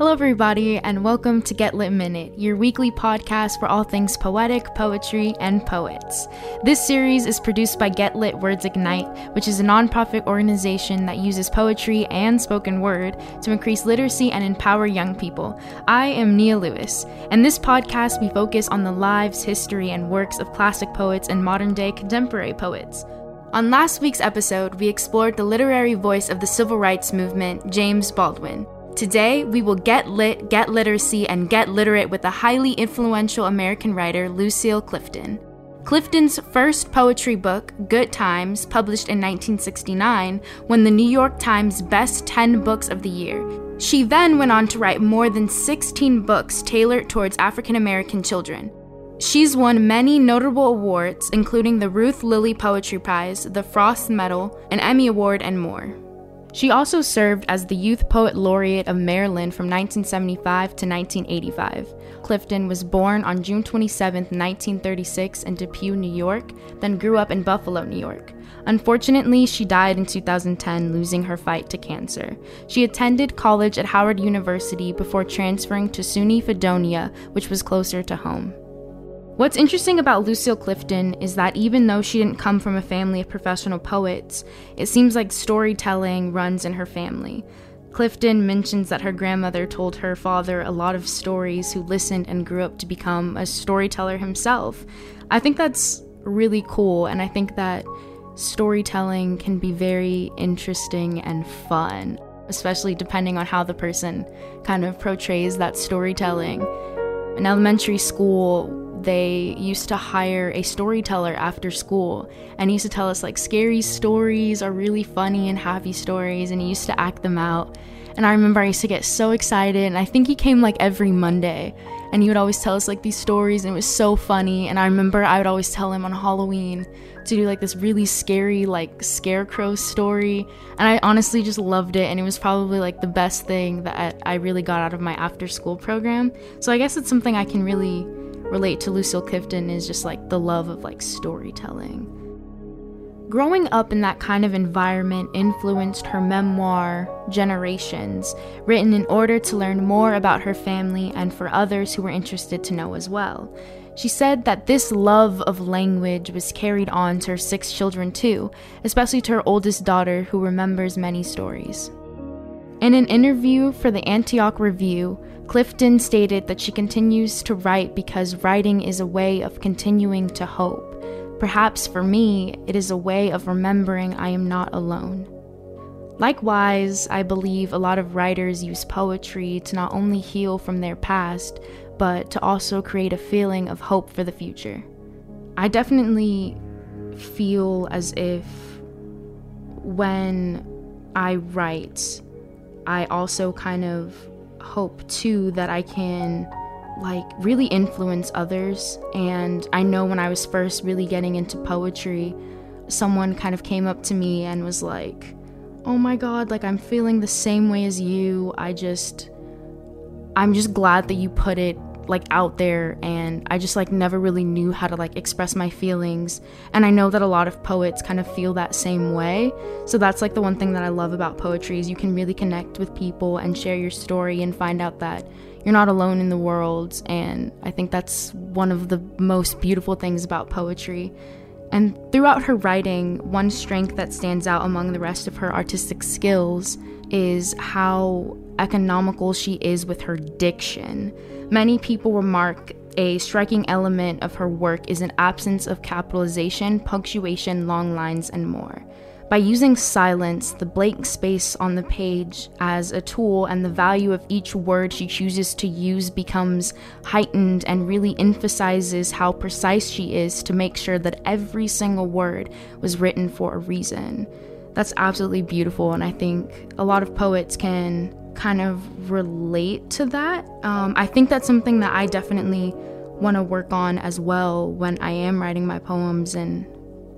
Hello, everybody, and welcome to Get Lit Minute, your weekly podcast for all things poetic, poetry, and poets. This series is produced by Get Lit Words Ignite, which is a nonprofit organization that uses poetry and spoken word to increase literacy and empower young people. I am Nia Lewis, and this podcast we focus on the lives, history, and works of classic poets and modern day contemporary poets. On last week's episode, we explored the literary voice of the civil rights movement, James Baldwin. Today, we will get lit, get literacy, and get literate with the highly influential American writer Lucille Clifton. Clifton's first poetry book, Good Times, published in 1969, won the New York Times Best 10 Books of the Year. She then went on to write more than 16 books tailored towards African American children. She's won many notable awards, including the Ruth Lilly Poetry Prize, the Frost Medal, an Emmy Award, and more. She also served as the Youth Poet Laureate of Maryland from 1975 to 1985. Clifton was born on June 27, 1936, in Depew, New York, then grew up in Buffalo, New York. Unfortunately, she died in 2010, losing her fight to cancer. She attended college at Howard University before transferring to SUNY Fredonia, which was closer to home. What's interesting about Lucille Clifton is that even though she didn't come from a family of professional poets, it seems like storytelling runs in her family. Clifton mentions that her grandmother told her father a lot of stories who listened and grew up to become a storyteller himself. I think that's really cool, and I think that storytelling can be very interesting and fun, especially depending on how the person kind of portrays that storytelling. In elementary school, they used to hire a storyteller after school and he used to tell us like scary stories or really funny and happy stories and he used to act them out. And i remember i used to get so excited and i think he came like every monday and he would always tell us like these stories and it was so funny. And i remember i would always tell him on halloween to do like this really scary like scarecrow story and i honestly just loved it and it was probably like the best thing that i really got out of my after school program. So i guess it's something i can really relate to Lucille Clifton is just like the love of like storytelling. Growing up in that kind of environment influenced her memoir, Generations, written in order to learn more about her family and for others who were interested to know as well. She said that this love of language was carried on to her six children too, especially to her oldest daughter who remembers many stories. In an interview for the Antioch Review, Clifton stated that she continues to write because writing is a way of continuing to hope. Perhaps for me, it is a way of remembering I am not alone. Likewise, I believe a lot of writers use poetry to not only heal from their past, but to also create a feeling of hope for the future. I definitely feel as if when I write, I also kind of hope too that I can like really influence others. And I know when I was first really getting into poetry, someone kind of came up to me and was like, "Oh my god, like I'm feeling the same way as you. I just I'm just glad that you put it like out there and I just like never really knew how to like express my feelings. And I know that a lot of poets kind of feel that same way. So that's like the one thing that I love about poetry is you can really connect with people and share your story and find out that you're not alone in the world and I think that's one of the most beautiful things about poetry. And throughout her writing, one strength that stands out among the rest of her artistic skills is how economical she is with her diction. Many people remark a striking element of her work is an absence of capitalization, punctuation, long lines, and more. By using silence, the blank space on the page, as a tool, and the value of each word she chooses to use becomes heightened and really emphasizes how precise she is to make sure that every single word was written for a reason. That's absolutely beautiful, and I think a lot of poets can kind of relate to that. Um, I think that's something that I definitely want to work on as well when I am writing my poems and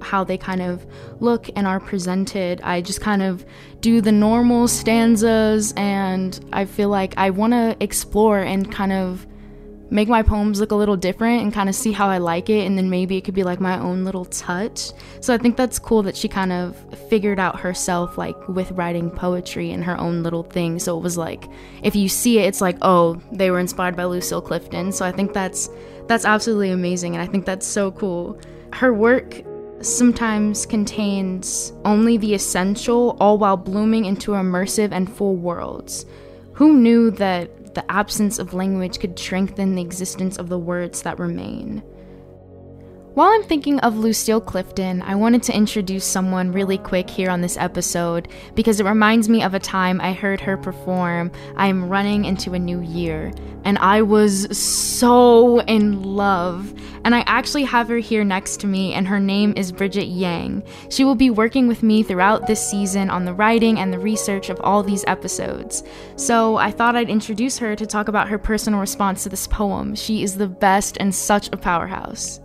how they kind of look and are presented. I just kind of do the normal stanzas, and I feel like I want to explore and kind of make my poems look a little different and kind of see how I like it. And then maybe it could be like my own little touch. So I think that's cool that she kind of figured out herself, like with writing poetry and her own little thing. So it was like, if you see it, it's like, oh, they were inspired by Lucille Clifton. So I think that's that's absolutely amazing. And I think that's so cool. Her work sometimes contains only the essential, all while blooming into immersive and full worlds. Who knew that the absence of language could strengthen the existence of the words that remain? While I'm thinking of Lucille Clifton, I wanted to introduce someone really quick here on this episode because it reminds me of a time I heard her perform I am running into a new year, and I was so in love. And I actually have her here next to me, and her name is Bridget Yang. She will be working with me throughout this season on the writing and the research of all these episodes. So I thought I'd introduce her to talk about her personal response to this poem. She is the best and such a powerhouse.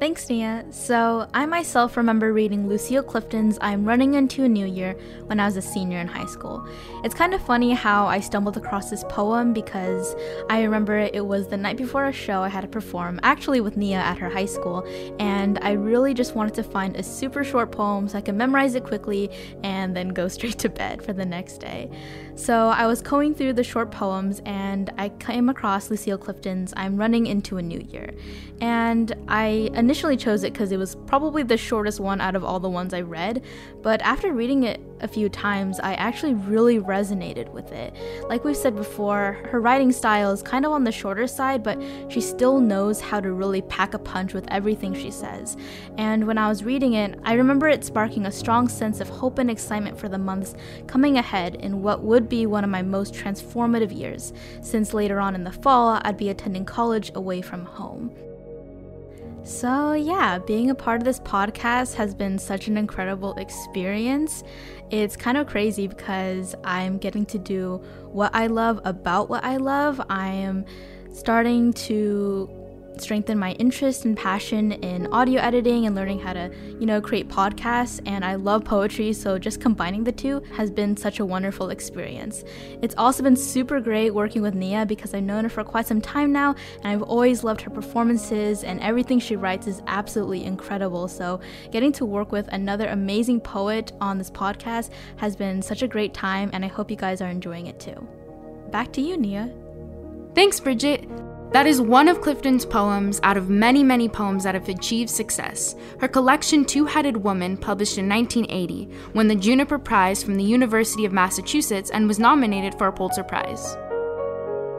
Thanks, Nia. So, I myself remember reading Lucille Clifton's I'm Running Into a New Year when I was a senior in high school. It's kind of funny how I stumbled across this poem because I remember it was the night before a show I had to perform, actually with Nia at her high school, and I really just wanted to find a super short poem so I could memorize it quickly and then go straight to bed for the next day. So, I was going through the short poems and I came across Lucille Clifton's I'm Running Into a New Year. And I initially chose it because it was probably the shortest one out of all the ones I read, but after reading it a few times, I actually really resonated with it. Like we've said before, her writing style is kind of on the shorter side, but she still knows how to really pack a punch with everything she says. And when I was reading it, I remember it sparking a strong sense of hope and excitement for the months coming ahead in what would be one of my most transformative years, since later on in the fall, I'd be attending college away from home. So, yeah, being a part of this podcast has been such an incredible experience. It's kind of crazy because I'm getting to do what I love about what I love. I am starting to strengthen my interest and passion in audio editing and learning how to, you know, create podcasts. And I love poetry, so just combining the two has been such a wonderful experience. It's also been super great working with Nia because I've known her for quite some time now, and I've always loved her performances, and everything she writes is absolutely incredible. So, getting to work with another amazing poet on this podcast has been such a great time, and I hope you guys are enjoying it too. Back to you, Nia. Thanks, Bridget. That is one of Clifton's poems out of many, many poems that have achieved success. Her collection Two Headed Woman, published in 1980, won the Juniper Prize from the University of Massachusetts and was nominated for a Pulitzer Prize.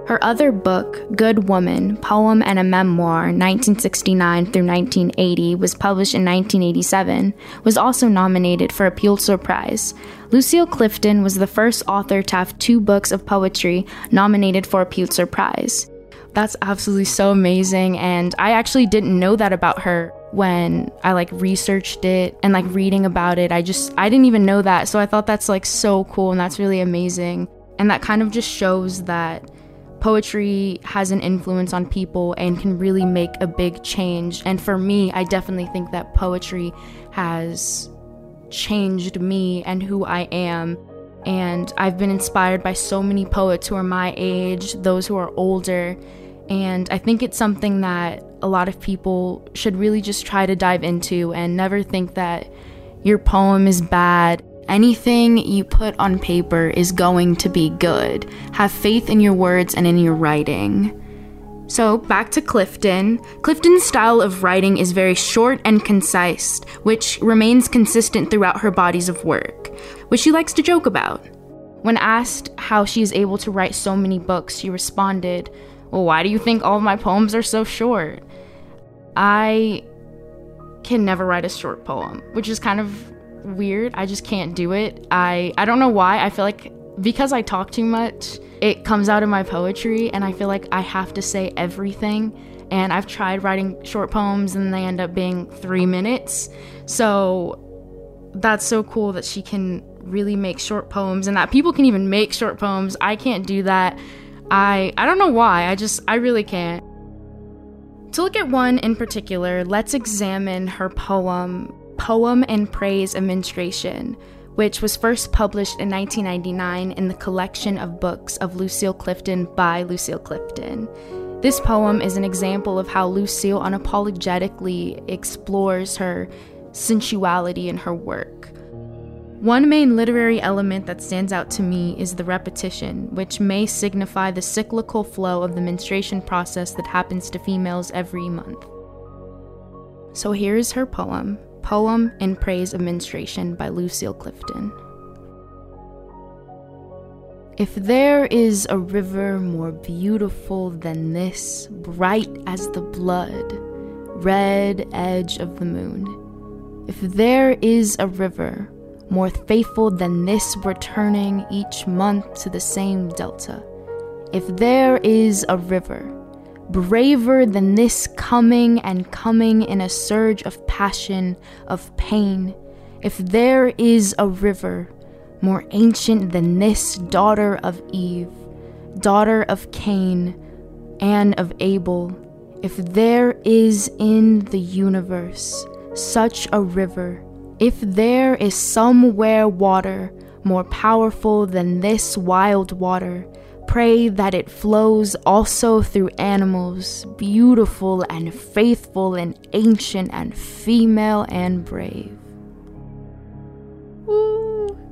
Her other book, Good Woman, Poem and a Memoir, 1969 through 1980, was published in 1987, was also nominated for a Pulitzer Prize. Lucille Clifton was the first author to have two books of poetry nominated for a Pulitzer Prize. That's absolutely so amazing. And I actually didn't know that about her when I like researched it and like reading about it. I just, I didn't even know that. So I thought that's like so cool and that's really amazing. And that kind of just shows that poetry has an influence on people and can really make a big change. And for me, I definitely think that poetry has changed me and who I am. And I've been inspired by so many poets who are my age, those who are older, and I think it's something that a lot of people should really just try to dive into and never think that your poem is bad. Anything you put on paper is going to be good. Have faith in your words and in your writing. So, back to Clifton. Clifton's style of writing is very short and concise, which remains consistent throughout her bodies of work, which she likes to joke about. When asked how she is able to write so many books, she responded, well, why do you think all my poems are so short? I can never write a short poem, which is kind of weird. I just can't do it. I I don't know why. I feel like because I talk too much, it comes out in my poetry and I feel like I have to say everything. And I've tried writing short poems and they end up being 3 minutes. So that's so cool that she can really make short poems and that people can even make short poems. I can't do that. I I don't know why. I just I really can't. To look at one in particular, let's examine her poem Poem in Praise of Menstruation, which was first published in 1999 in the collection of books of Lucille Clifton by Lucille Clifton. This poem is an example of how Lucille unapologetically explores her sensuality in her work. One main literary element that stands out to me is the repetition, which may signify the cyclical flow of the menstruation process that happens to females every month. So here's her poem, Poem in Praise of Menstruation by Lucille Clifton. If there is a river more beautiful than this, bright as the blood, red edge of the moon, if there is a river more faithful than this returning each month to the same delta, if there is a river braver than this coming and coming in a surge of passion, of pain, if there is a river more ancient than this daughter of Eve, daughter of Cain, and of Abel, if there is in the universe such a river, if there is somewhere water more powerful than this wild water, pray that it flows also through animals, beautiful and faithful and ancient and female and brave.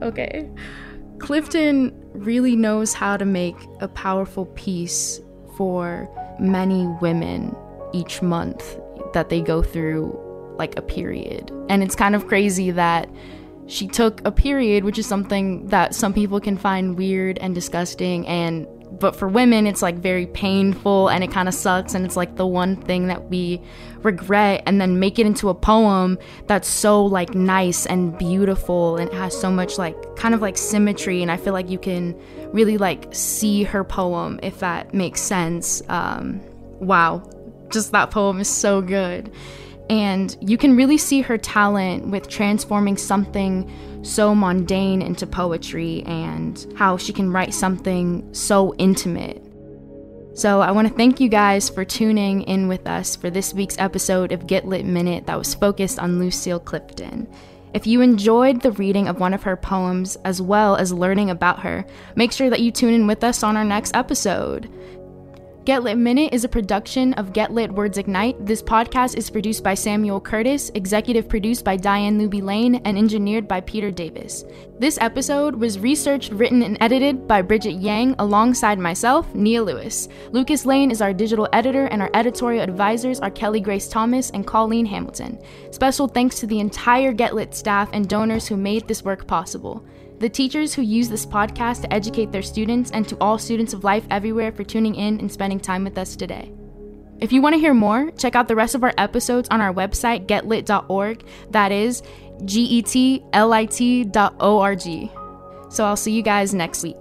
Okay. Clifton really knows how to make a powerful piece for many women each month that they go through like a period. And it's kind of crazy that she took a period, which is something that some people can find weird and disgusting. And but for women it's like very painful and it kind of sucks and it's like the one thing that we regret. And then make it into a poem that's so like nice and beautiful and has so much like kind of like symmetry. And i feel like you can really like see her poem if that makes sense. Um wow. Just that poem is so good and you can really see her talent with transforming something so mundane into poetry and how she can write something so intimate. So, I want to thank you guys for tuning in with us for this week's episode of Get Lit Minute that was focused on Lucille Clifton. If you enjoyed the reading of one of her poems as well as learning about her, make sure that you tune in with us on our next episode. Get Lit Minute is a production of Get Lit Words Ignite. This podcast is produced by Samuel Curtis, executive produced by Diane Luby Lane, and engineered by Peter Davis. This episode was researched, written, and edited by Bridget Yang alongside myself, Nia Lewis. Lucas Lane is our digital editor, and our editorial advisors are Kelly Grace Thomas and Colleen Hamilton. Special thanks to the entire Get Lit staff and donors who made this work possible the teachers who use this podcast to educate their students, and to all students of life everywhere for tuning in and spending time with us today. If you want to hear more, check out the rest of our episodes on our website, getlit.org. That is G E T L I T dot O R G. So I'll see you guys next week.